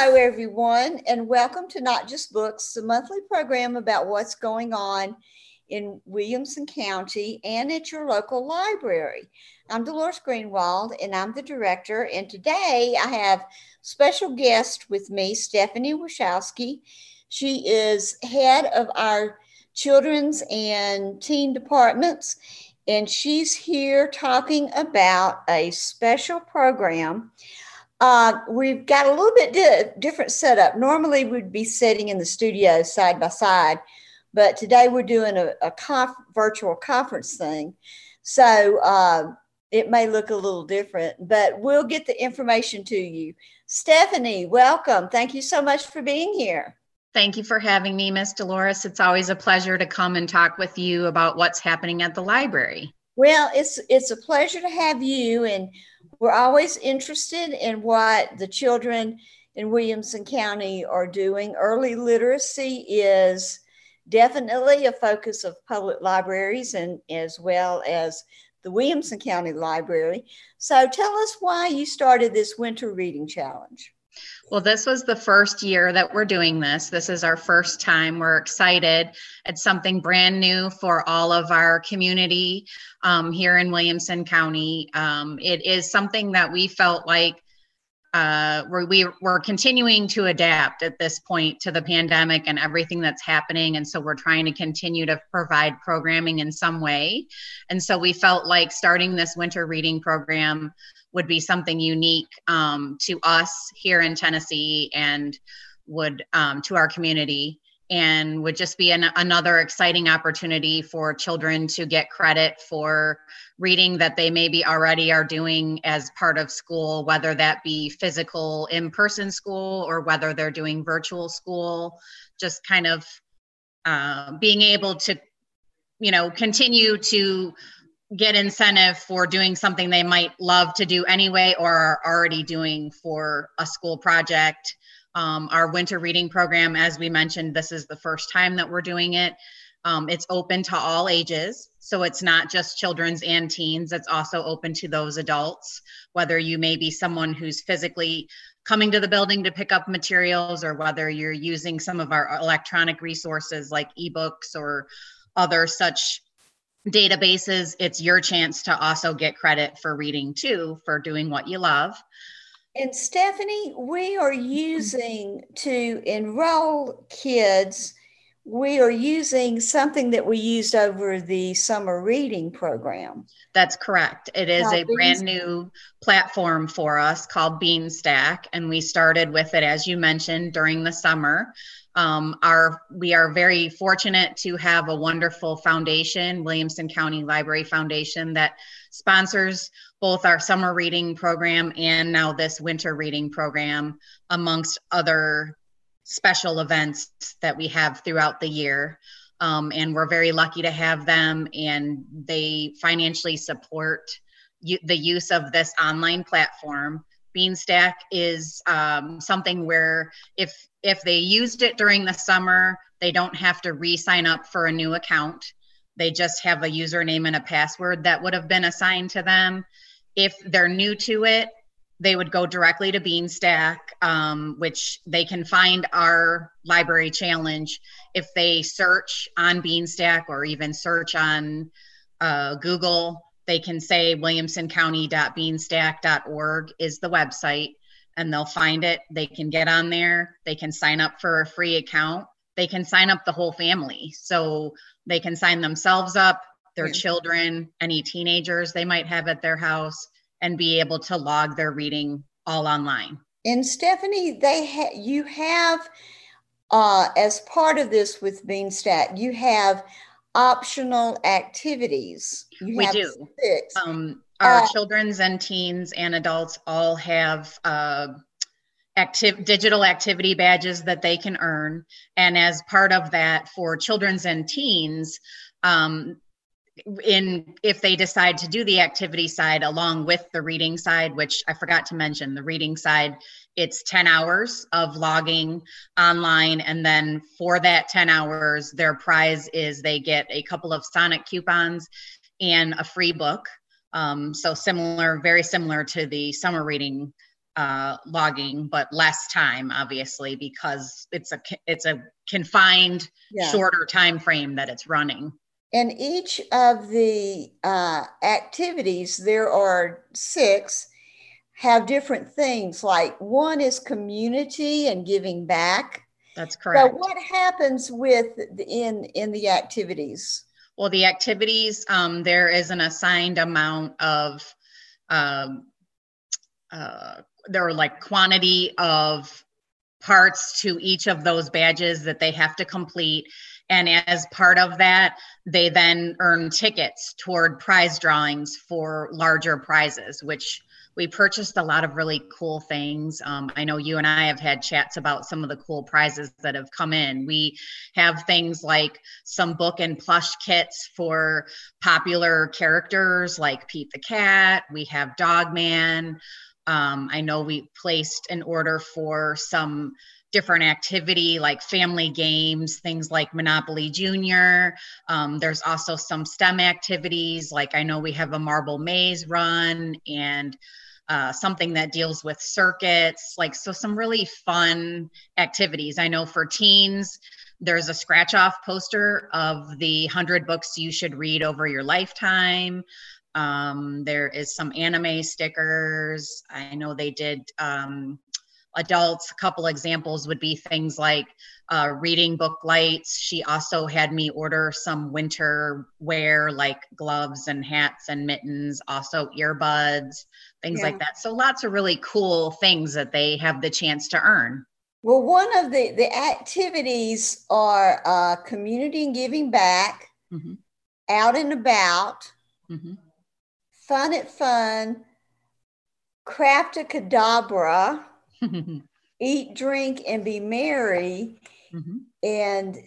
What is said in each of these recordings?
Hello, everyone, and welcome to Not Just Books, the monthly program about what's going on in Williamson County and at your local library. I'm Dolores Greenwald, and I'm the director. And today I have special guest with me, Stephanie Wachowski. She is head of our children's and teen departments, and she's here talking about a special program uh, we've got a little bit di- different setup. Normally, we'd be sitting in the studio side by side, but today we're doing a, a conf- virtual conference thing. So uh, it may look a little different, but we'll get the information to you. Stephanie, welcome. Thank you so much for being here. Thank you for having me, Miss Dolores. It's always a pleasure to come and talk with you about what's happening at the library. Well, it's it's a pleasure to have you and we're always interested in what the children in Williamson County are doing. Early literacy is definitely a focus of public libraries and as well as the Williamson County Library. So tell us why you started this winter reading challenge. Well, this was the first year that we're doing this. This is our first time. We're excited. It's something brand new for all of our community um, here in Williamson County. Um, it is something that we felt like uh, we, we're continuing to adapt at this point to the pandemic and everything that's happening. And so we're trying to continue to provide programming in some way. And so we felt like starting this winter reading program would be something unique um, to us here in Tennessee and would um, to our community and would just be an, another exciting opportunity for children to get credit for reading that they maybe already are doing as part of school, whether that be physical in person school or whether they're doing virtual school, just kind of uh, being able to, you know, continue to get incentive for doing something they might love to do anyway or are already doing for a school project. Um, our winter reading program, as we mentioned, this is the first time that we're doing it. Um, it's open to all ages. So it's not just children's and teens, it's also open to those adults, whether you may be someone who's physically coming to the building to pick up materials or whether you're using some of our electronic resources like ebooks or other such databases, it's your chance to also get credit for reading too, for doing what you love. And Stephanie, we are using to enroll kids, we are using something that we used over the summer reading program. That's correct. It is a brand new platform for us called Beanstack, and we started with it, as you mentioned, during the summer. Um, our, we are very fortunate to have a wonderful foundation, Williamson County Library Foundation, that sponsors both our summer reading program and now this winter reading program, amongst other special events that we have throughout the year. Um, and we're very lucky to have them, and they financially support the use of this online platform. Beanstack is um, something where if if they used it during the summer, they don't have to re-sign up for a new account. They just have a username and a password that would have been assigned to them. If they're new to it, they would go directly to Beanstack, um, which they can find our library challenge if they search on Beanstack or even search on uh, Google. They can say williamsoncounty.beanstack.org is the website and they'll find it. They can get on there, they can sign up for a free account, they can sign up the whole family. So they can sign themselves up, their yeah. children, any teenagers they might have at their house, and be able to log their reading all online. And Stephanie, they ha- you have uh, as part of this with Beanstack, you have optional activities. You we do. Six. Um, our uh, children's and teens and adults all have uh, active digital activity badges that they can earn and as part of that for children's and teens um, in if they decide to do the activity side along with the reading side which i forgot to mention the reading side it's 10 hours of logging online and then for that 10 hours their prize is they get a couple of sonic coupons and a free book um, so similar, very similar to the summer reading uh, logging, but less time, obviously, because it's a it's a confined, yeah. shorter time frame that it's running. And each of the uh, activities, there are six, have different things. Like one is community and giving back. That's correct. So what happens with the, in in the activities? Well, the activities um, there is an assigned amount of um, uh, there are like quantity of parts to each of those badges that they have to complete. And as part of that, they then earn tickets toward prize drawings for larger prizes, which we purchased a lot of really cool things. Um, I know you and I have had chats about some of the cool prizes that have come in. We have things like some book and plush kits for popular characters like Pete the Cat. We have Dogman. Um, I know we placed an order for some different activity like family games, things like Monopoly Junior. Um, there's also some STEM activities, like I know we have a marble maze run and uh, something that deals with circuits, like so some really fun activities. I know for teens, there's a scratch off poster of the 100 books you should read over your lifetime. Um, there is some anime stickers. I know they did um, adults. A couple examples would be things like uh, reading book lights. She also had me order some winter wear like gloves and hats and mittens, also earbuds, things yeah. like that. So lots of really cool things that they have the chance to earn. Well, one of the, the activities are uh, community and giving back, mm-hmm. out and about, mm-hmm. fun at fun, craft a cadabra, eat, drink, and be merry. Mm-hmm. And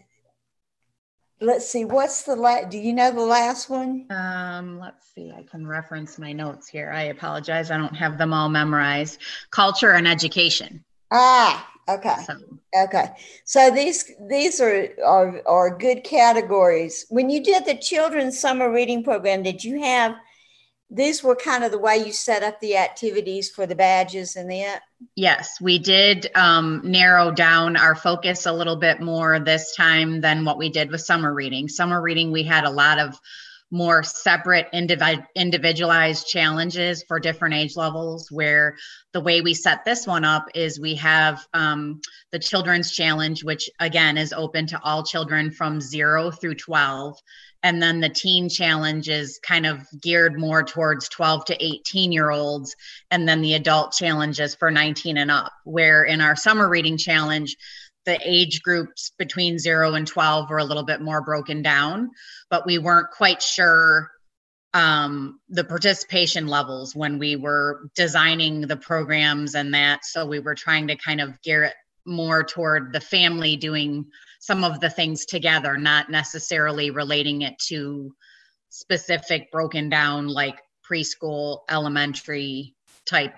let's see, what's the last? Do you know the last one? Um, let's see. I can reference my notes here. I apologize. I don't have them all memorized. Culture and education. Ah, okay. So. Okay. So these these are, are are good categories. When you did the children's summer reading program, did you have these were kind of the way you set up the activities for the badges and the yes we did um, narrow down our focus a little bit more this time than what we did with summer reading. Summer reading we had a lot of more separate individ- individualized challenges for different age levels where the way we set this one up is we have um, the children's challenge which again is open to all children from 0 through 12 and then the teen challenge is kind of geared more towards 12 to 18 year olds. And then the adult challenge is for 19 and up where in our summer reading challenge the age groups between 0 and 12 were a little bit more broken down but we weren't quite sure um, the participation levels when we were designing the programs and that. So we were trying to kind of gear it more toward the family doing some of the things together, not necessarily relating it to specific broken down like preschool, elementary type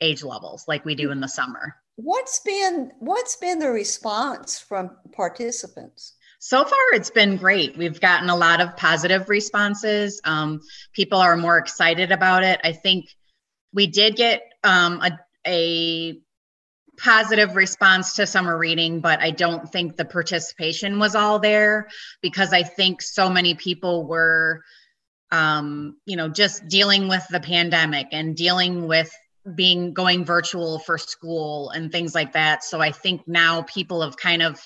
age levels like we do in the summer. What's been what's been the response from participants? So far, it's been great. We've gotten a lot of positive responses. Um, people are more excited about it. I think we did get um, a, a positive response to summer reading, but I don't think the participation was all there because I think so many people were, um, you know, just dealing with the pandemic and dealing with being going virtual for school and things like that. So I think now people have kind of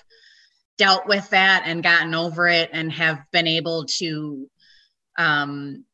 dealt with that and gotten over it and have been able to um,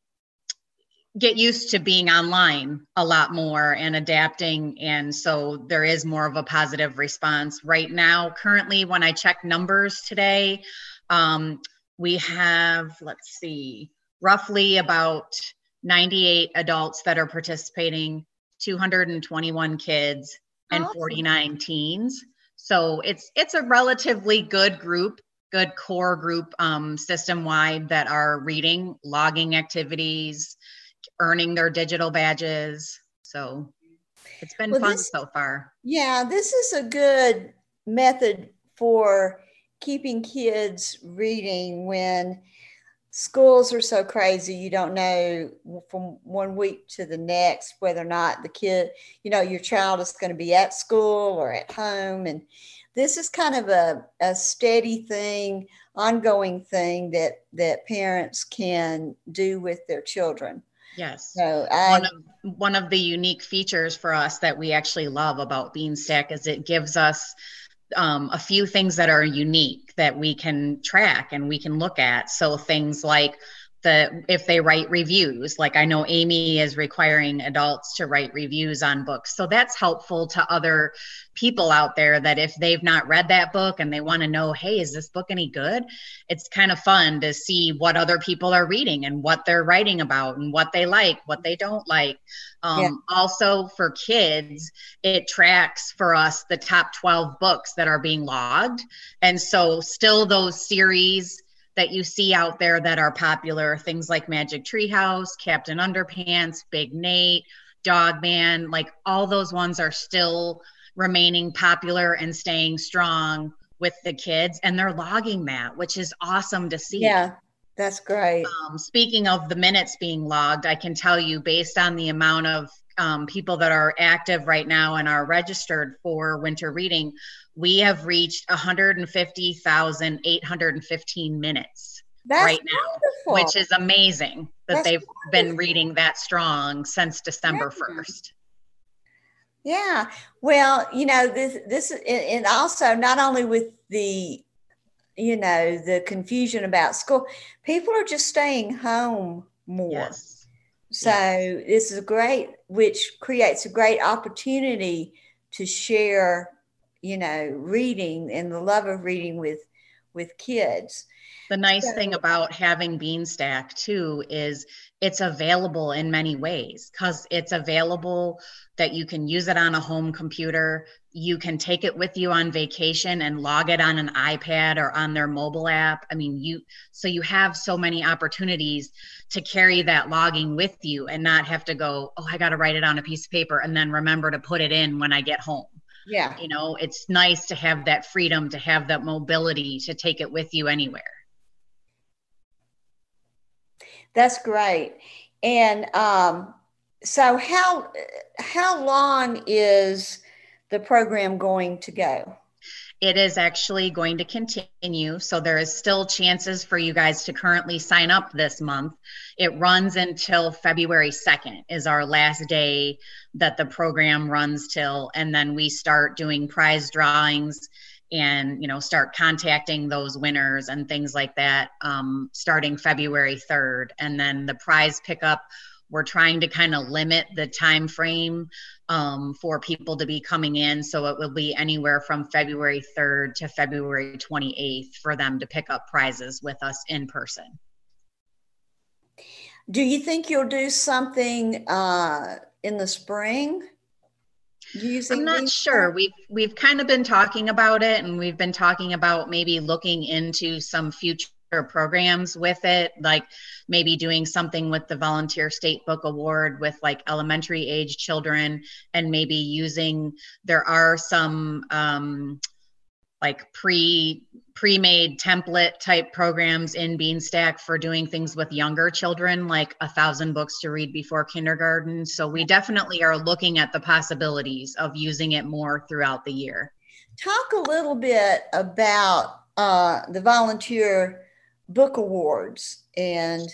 get used to being online a lot more and adapting and so there is more of a positive response right now currently when i check numbers today um, we have let's see roughly about 98 adults that are participating 221 kids and awesome. 49 teens so it's it's a relatively good group good core group um, system wide that are reading logging activities earning their digital badges. So it's been well, fun this, so far. Yeah, this is a good method for keeping kids reading when schools are so crazy you don't know from one week to the next whether or not the kid you know your child is going to be at school or at home and this is kind of a, a steady thing ongoing thing that that parents can do with their children yes so one of one of the unique features for us that we actually love about beanstack is it gives us um, a few things that are unique that we can track and we can look at. So things like the if they write reviews, like I know Amy is requiring adults to write reviews on books. So that's helpful to other people out there that if they've not read that book and they want to know, hey, is this book any good? It's kind of fun to see what other people are reading and what they're writing about and what they like, what they don't like. Um, yeah. Also, for kids, it tracks for us the top 12 books that are being logged. And so, still, those series that you see out there that are popular things like Magic Treehouse, Captain Underpants, Big Nate, Dog Man like all those ones are still remaining popular and staying strong with the kids and they're logging that which is awesome to see. Yeah that's great. Um, speaking of the minutes being logged i can tell you based on the amount of um, people that are active right now and are registered for winter reading we have reached 150815 minutes that's right now wonderful. which is amazing that That's they've wonderful. been reading that strong since december yeah. 1st yeah. Well, you know, this, this, and also not only with the, you know, the confusion about school, people are just staying home more. Yes. So yes. this is great, which creates a great opportunity to share, you know, reading and the love of reading with, with kids. The nice so, thing about having Beanstack too is it's available in many ways because it's available that you can use it on a home computer. You can take it with you on vacation and log it on an iPad or on their mobile app. I mean, you so you have so many opportunities to carry that logging with you and not have to go, oh, I got to write it on a piece of paper and then remember to put it in when I get home. Yeah. You know, it's nice to have that freedom, to have that mobility, to take it with you anywhere. That's great. And um, so, how how long is the program going to go? It is actually going to continue. So there is still chances for you guys to currently sign up this month. It runs until February 2nd is our last day that the program runs till and then we start doing prize drawings and you know start contacting those winners and things like that um, starting february 3rd and then the prize pickup we're trying to kind of limit the time frame um, for people to be coming in. So it will be anywhere from february 3rd to february 28th for them to pick up prizes with us in person. Do you think you'll do something uh, in the spring? Using I'm not sure. We've we've kind of been talking about it and we've been talking about maybe looking into some future programs with it like maybe doing something with the volunteer state book award with like elementary age children and maybe using there are some um, like pre pre-made template type programs in beanstack for doing things with younger children like a thousand books to read before kindergarten. So we definitely are looking at the possibilities of using it more throughout the year. Talk a little bit about uh, the volunteer book awards and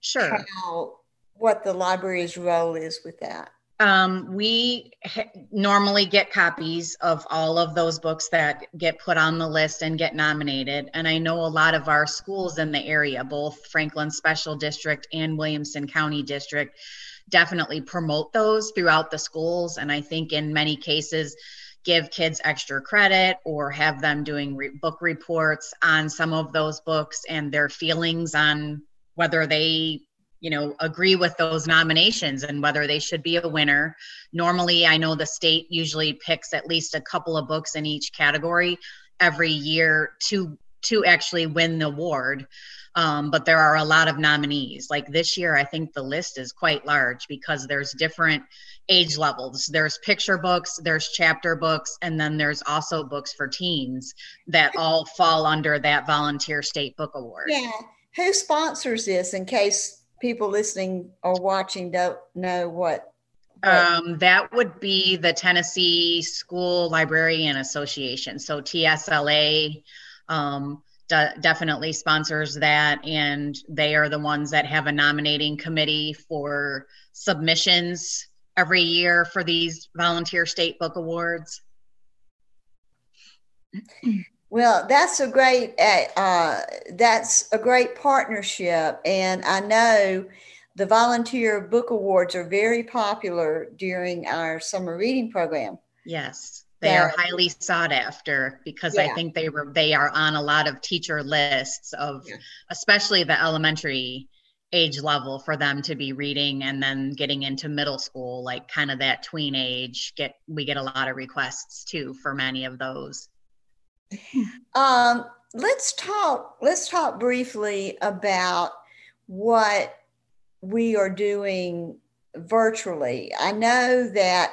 sure how, what the library's role is with that um, we ha- normally get copies of all of those books that get put on the list and get nominated. And I know a lot of our schools in the area, both Franklin Special District and Williamson County District, definitely promote those throughout the schools. And I think in many cases, give kids extra credit or have them doing re- book reports on some of those books and their feelings on whether they you know agree with those nominations and whether they should be a winner normally i know the state usually picks at least a couple of books in each category every year to to actually win the award. Um, but there are a lot of nominees. Like this year, I think the list is quite large because there's different age levels. There's picture books, there's chapter books, and then there's also books for teens that all fall under that Volunteer State Book Award. Yeah. Who sponsors this in case people listening or watching don't know what? what? Um, that would be the Tennessee School Librarian Association. So TSLA. Um, de- definitely sponsors that and they are the ones that have a nominating committee for submissions every year for these volunteer state book awards well that's a great uh, uh that's a great partnership and i know the volunteer book awards are very popular during our summer reading program yes they are highly sought after because yeah. I think they were they are on a lot of teacher lists of yeah. especially the elementary age level for them to be reading and then getting into middle school like kind of that tween age get we get a lot of requests too for many of those um, let's talk let's talk briefly about what we are doing virtually i know that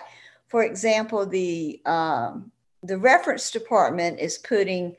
for example, the um, the reference department is putting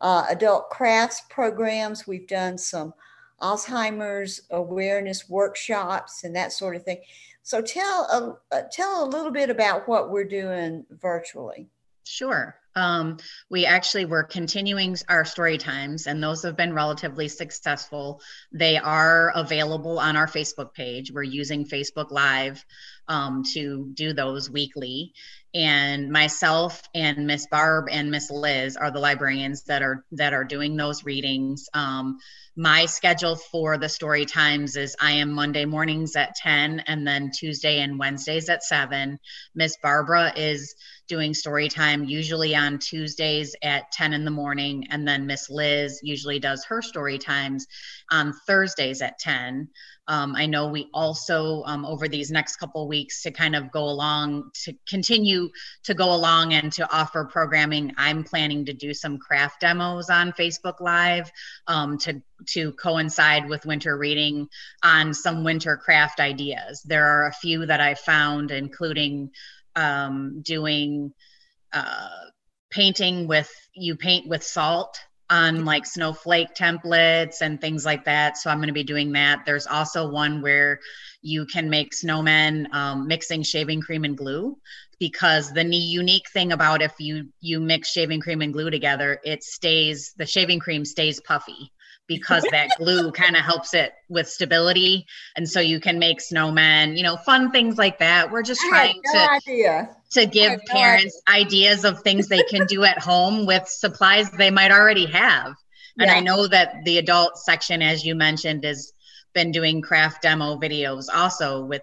uh, adult crafts programs. We've done some Alzheimer's awareness workshops and that sort of thing. So tell a, uh, tell a little bit about what we're doing virtually. Sure. Um, we actually were continuing our story times, and those have been relatively successful. They are available on our Facebook page. We're using Facebook Live um, to do those weekly. And myself and Miss Barb and Miss Liz are the librarians that are that are doing those readings. Um, my schedule for the story times is I am Monday mornings at 10 and then Tuesday and Wednesdays at 7. Miss Barbara is doing story time usually on Tuesdays at 10 in the morning. And then Miss Liz usually does her story times on Thursdays at 10. Um, I know we also, um, over these next couple weeks, to kind of go along, to continue to go along and to offer programming, I'm planning to do some craft demos on Facebook Live um, to, to coincide with winter reading on some winter craft ideas. There are a few that I found, including um, doing uh, painting with, you paint with salt on like snowflake templates and things like that. So I'm going to be doing that. There's also one where you can make snowmen um, mixing shaving cream and glue because the unique thing about if you you mix shaving cream and glue together, it stays the shaving cream stays puffy because that glue kind of helps it with stability and so you can make snowmen you know fun things like that we're just trying no to idea. To oh give no parents idea. ideas of things they can do at home with supplies they might already have and yeah. i know that the adult section as you mentioned has been doing craft demo videos also with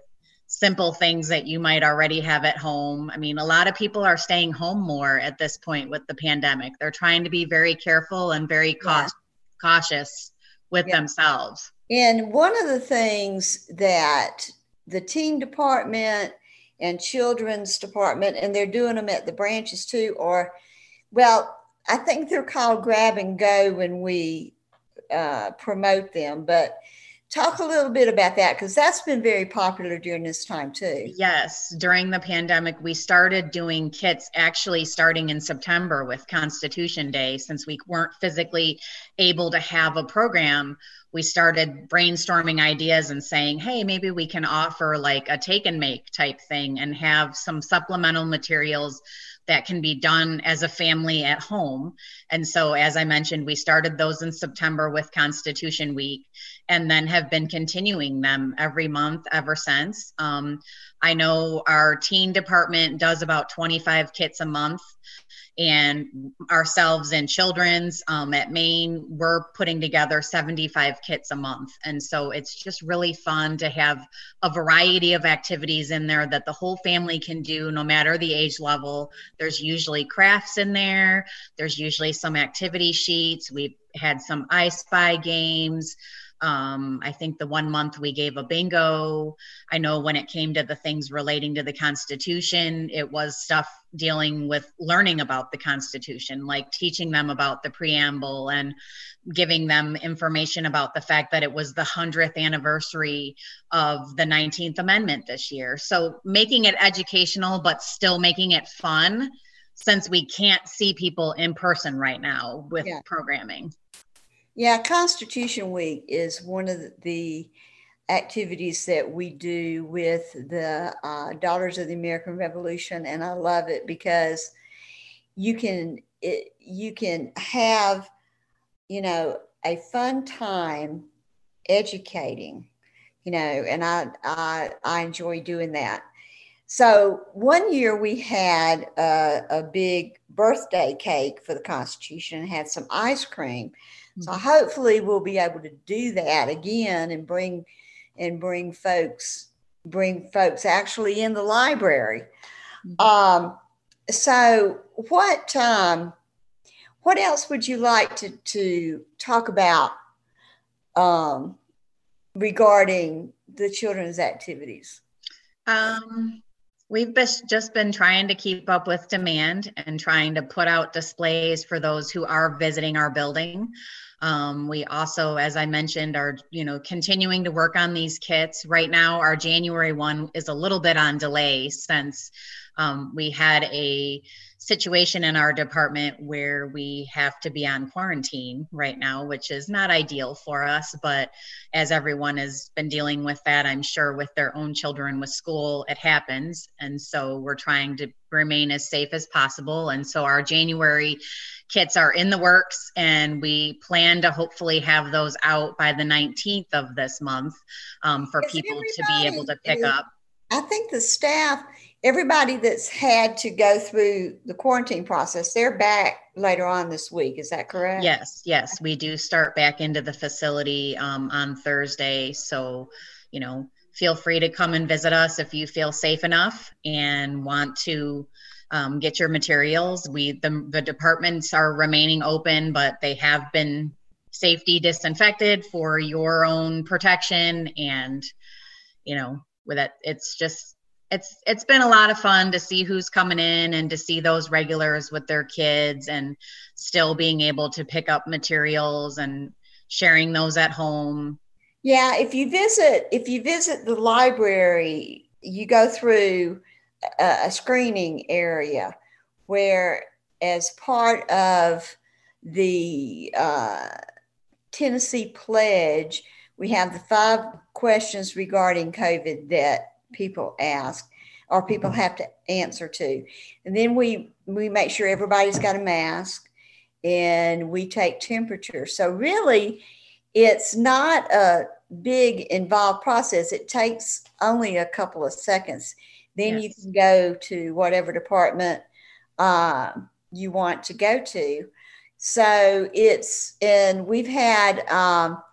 simple things that you might already have at home. I mean, a lot of people are staying home more at this point with the pandemic. They're trying to be very careful and very cost cautious with yeah. themselves. And one of the things that the team department and children's department, and they're doing them at the branches too, or well, I think they're called grab and go when we uh, promote them, but Talk a little bit about that because that's been very popular during this time too. Yes, during the pandemic, we started doing kits actually starting in September with Constitution Day. Since we weren't physically able to have a program, we started brainstorming ideas and saying, hey, maybe we can offer like a take and make type thing and have some supplemental materials that can be done as a family at home. And so, as I mentioned, we started those in September with Constitution Week and then have been continuing them every month ever since. Um, I know our teen department does about 25 kits a month and ourselves and children's um, at Main, we're putting together 75 kits a month. And so it's just really fun to have a variety of activities in there that the whole family can do no matter the age level. There's usually crafts in there, there's usually some activity sheets. We've had some I Spy games. Um, I think the one month we gave a bingo. I know when it came to the things relating to the Constitution, it was stuff dealing with learning about the Constitution, like teaching them about the preamble and giving them information about the fact that it was the 100th anniversary of the 19th Amendment this year. So making it educational, but still making it fun since we can't see people in person right now with yeah. programming. Yeah, Constitution Week is one of the activities that we do with the uh, Daughters of the American Revolution, and I love it because you can it, you can have you know a fun time educating, you know, and I I, I enjoy doing that. So one year we had a, a big birthday cake for the Constitution and had some ice cream. So mm-hmm. hopefully we'll be able to do that again and bring and bring folks bring folks actually in the library. Mm-hmm. Um, so what um, what else would you like to, to talk about um, regarding the children's activities? Um, We've just been trying to keep up with demand and trying to put out displays for those who are visiting our building. Um, we also, as I mentioned, are you know continuing to work on these kits. Right now, our January one is a little bit on delay since um, we had a situation in our department where we have to be on quarantine right now, which is not ideal for us. But as everyone has been dealing with that, I'm sure with their own children with school, it happens. And so we're trying to remain as safe as possible. And so our January kits are in the works, and we plan to hopefully have those out by the 19th of this month um, for people to be able to pick up. I think the staff everybody that's had to go through the quarantine process, they're back later on this week. Is that correct? Yes, yes. We do start back into the facility um, on Thursday. So, you know, feel free to come and visit us if you feel safe enough and want to um, get your materials. We the, the departments are remaining open, but they have been safety disinfected for your own protection and you know with it it's just it's it's been a lot of fun to see who's coming in and to see those regulars with their kids and still being able to pick up materials and sharing those at home. Yeah if you visit if you visit the library you go through a, a screening area where as part of the uh, tennessee pledge we have the five questions regarding covid that people ask or people mm-hmm. have to answer to. And then we we make sure everybody's got a mask and we take temperature. So really it's not a big involved process. It takes only a couple of seconds. Then yes. you can go to whatever department uh, you want to go to. So it's, and we've had um,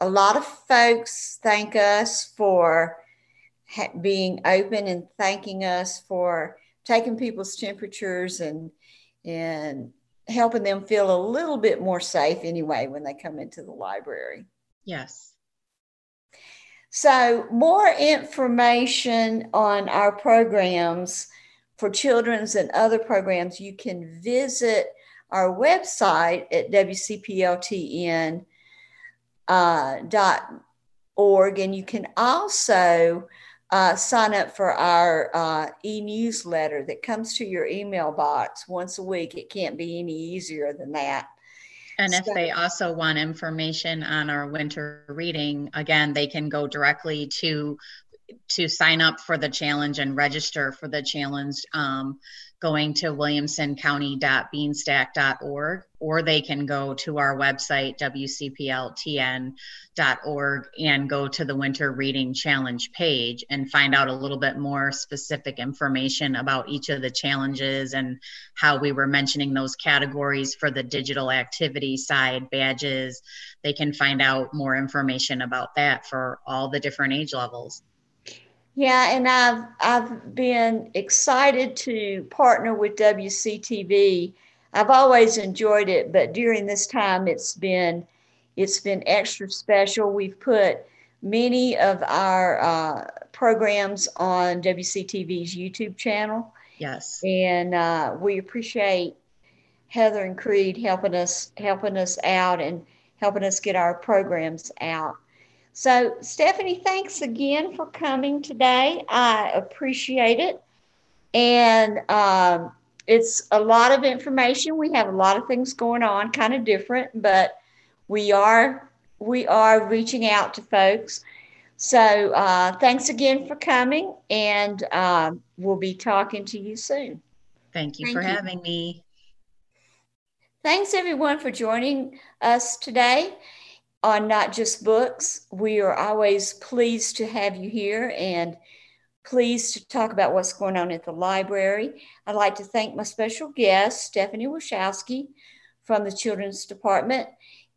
a lot of folks thank us for being open and thanking us for taking people's temperatures and and helping them feel a little bit more safe anyway when they come into the library. Yes. So, more information on our programs for children's and other programs, you can visit our website at wcpltn.org. Uh, dot org, and you can also uh, sign up for our uh, e newsletter that comes to your email box once a week. It can't be any easier than that. And if so, they also want information on our winter reading, again, they can go directly to to sign up for the challenge and register for the challenge. Um, going to williamsoncounty.beanstack.org, or they can go to our website, wcpltn.org, and go to the Winter Reading Challenge page and find out a little bit more specific information about each of the challenges and how we were mentioning those categories for the digital activity side badges. They can find out more information about that for all the different age levels. Yeah, and I've I've been excited to partner with WCTV. I've always enjoyed it, but during this time, it's been It's been extra special. We've put many of our uh, programs on WCTV's YouTube channel. Yes. And uh, we appreciate Heather and Creed helping us helping us out and helping us get our programs out. So, Stephanie, thanks again for coming today. I appreciate it. And um, it's a lot of information. We have a lot of things going on, kind of different, but we are we are reaching out to folks. So uh, thanks again for coming, and uh, we'll be talking to you soon. Thank you Thank for you. having me. Thanks everyone for joining us today on Not Just Books. We are always pleased to have you here and pleased to talk about what's going on at the library. I'd like to thank my special guest, Stephanie Wachowski from the Children's Department,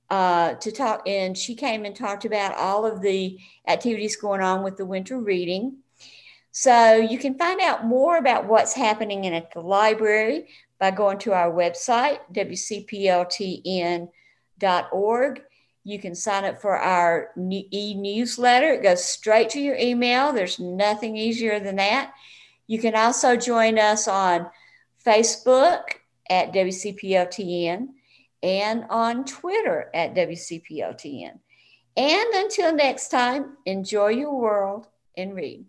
uh, to talk. And she came and talked about all of the activities going on with the winter reading. So you can find out more about what's happening at the library by going to our website, wcpltn.org. You can sign up for our e newsletter. It goes straight to your email. There's nothing easier than that. You can also join us on Facebook at WCPLTN and on Twitter at WCPLTN. And until next time, enjoy your world and read.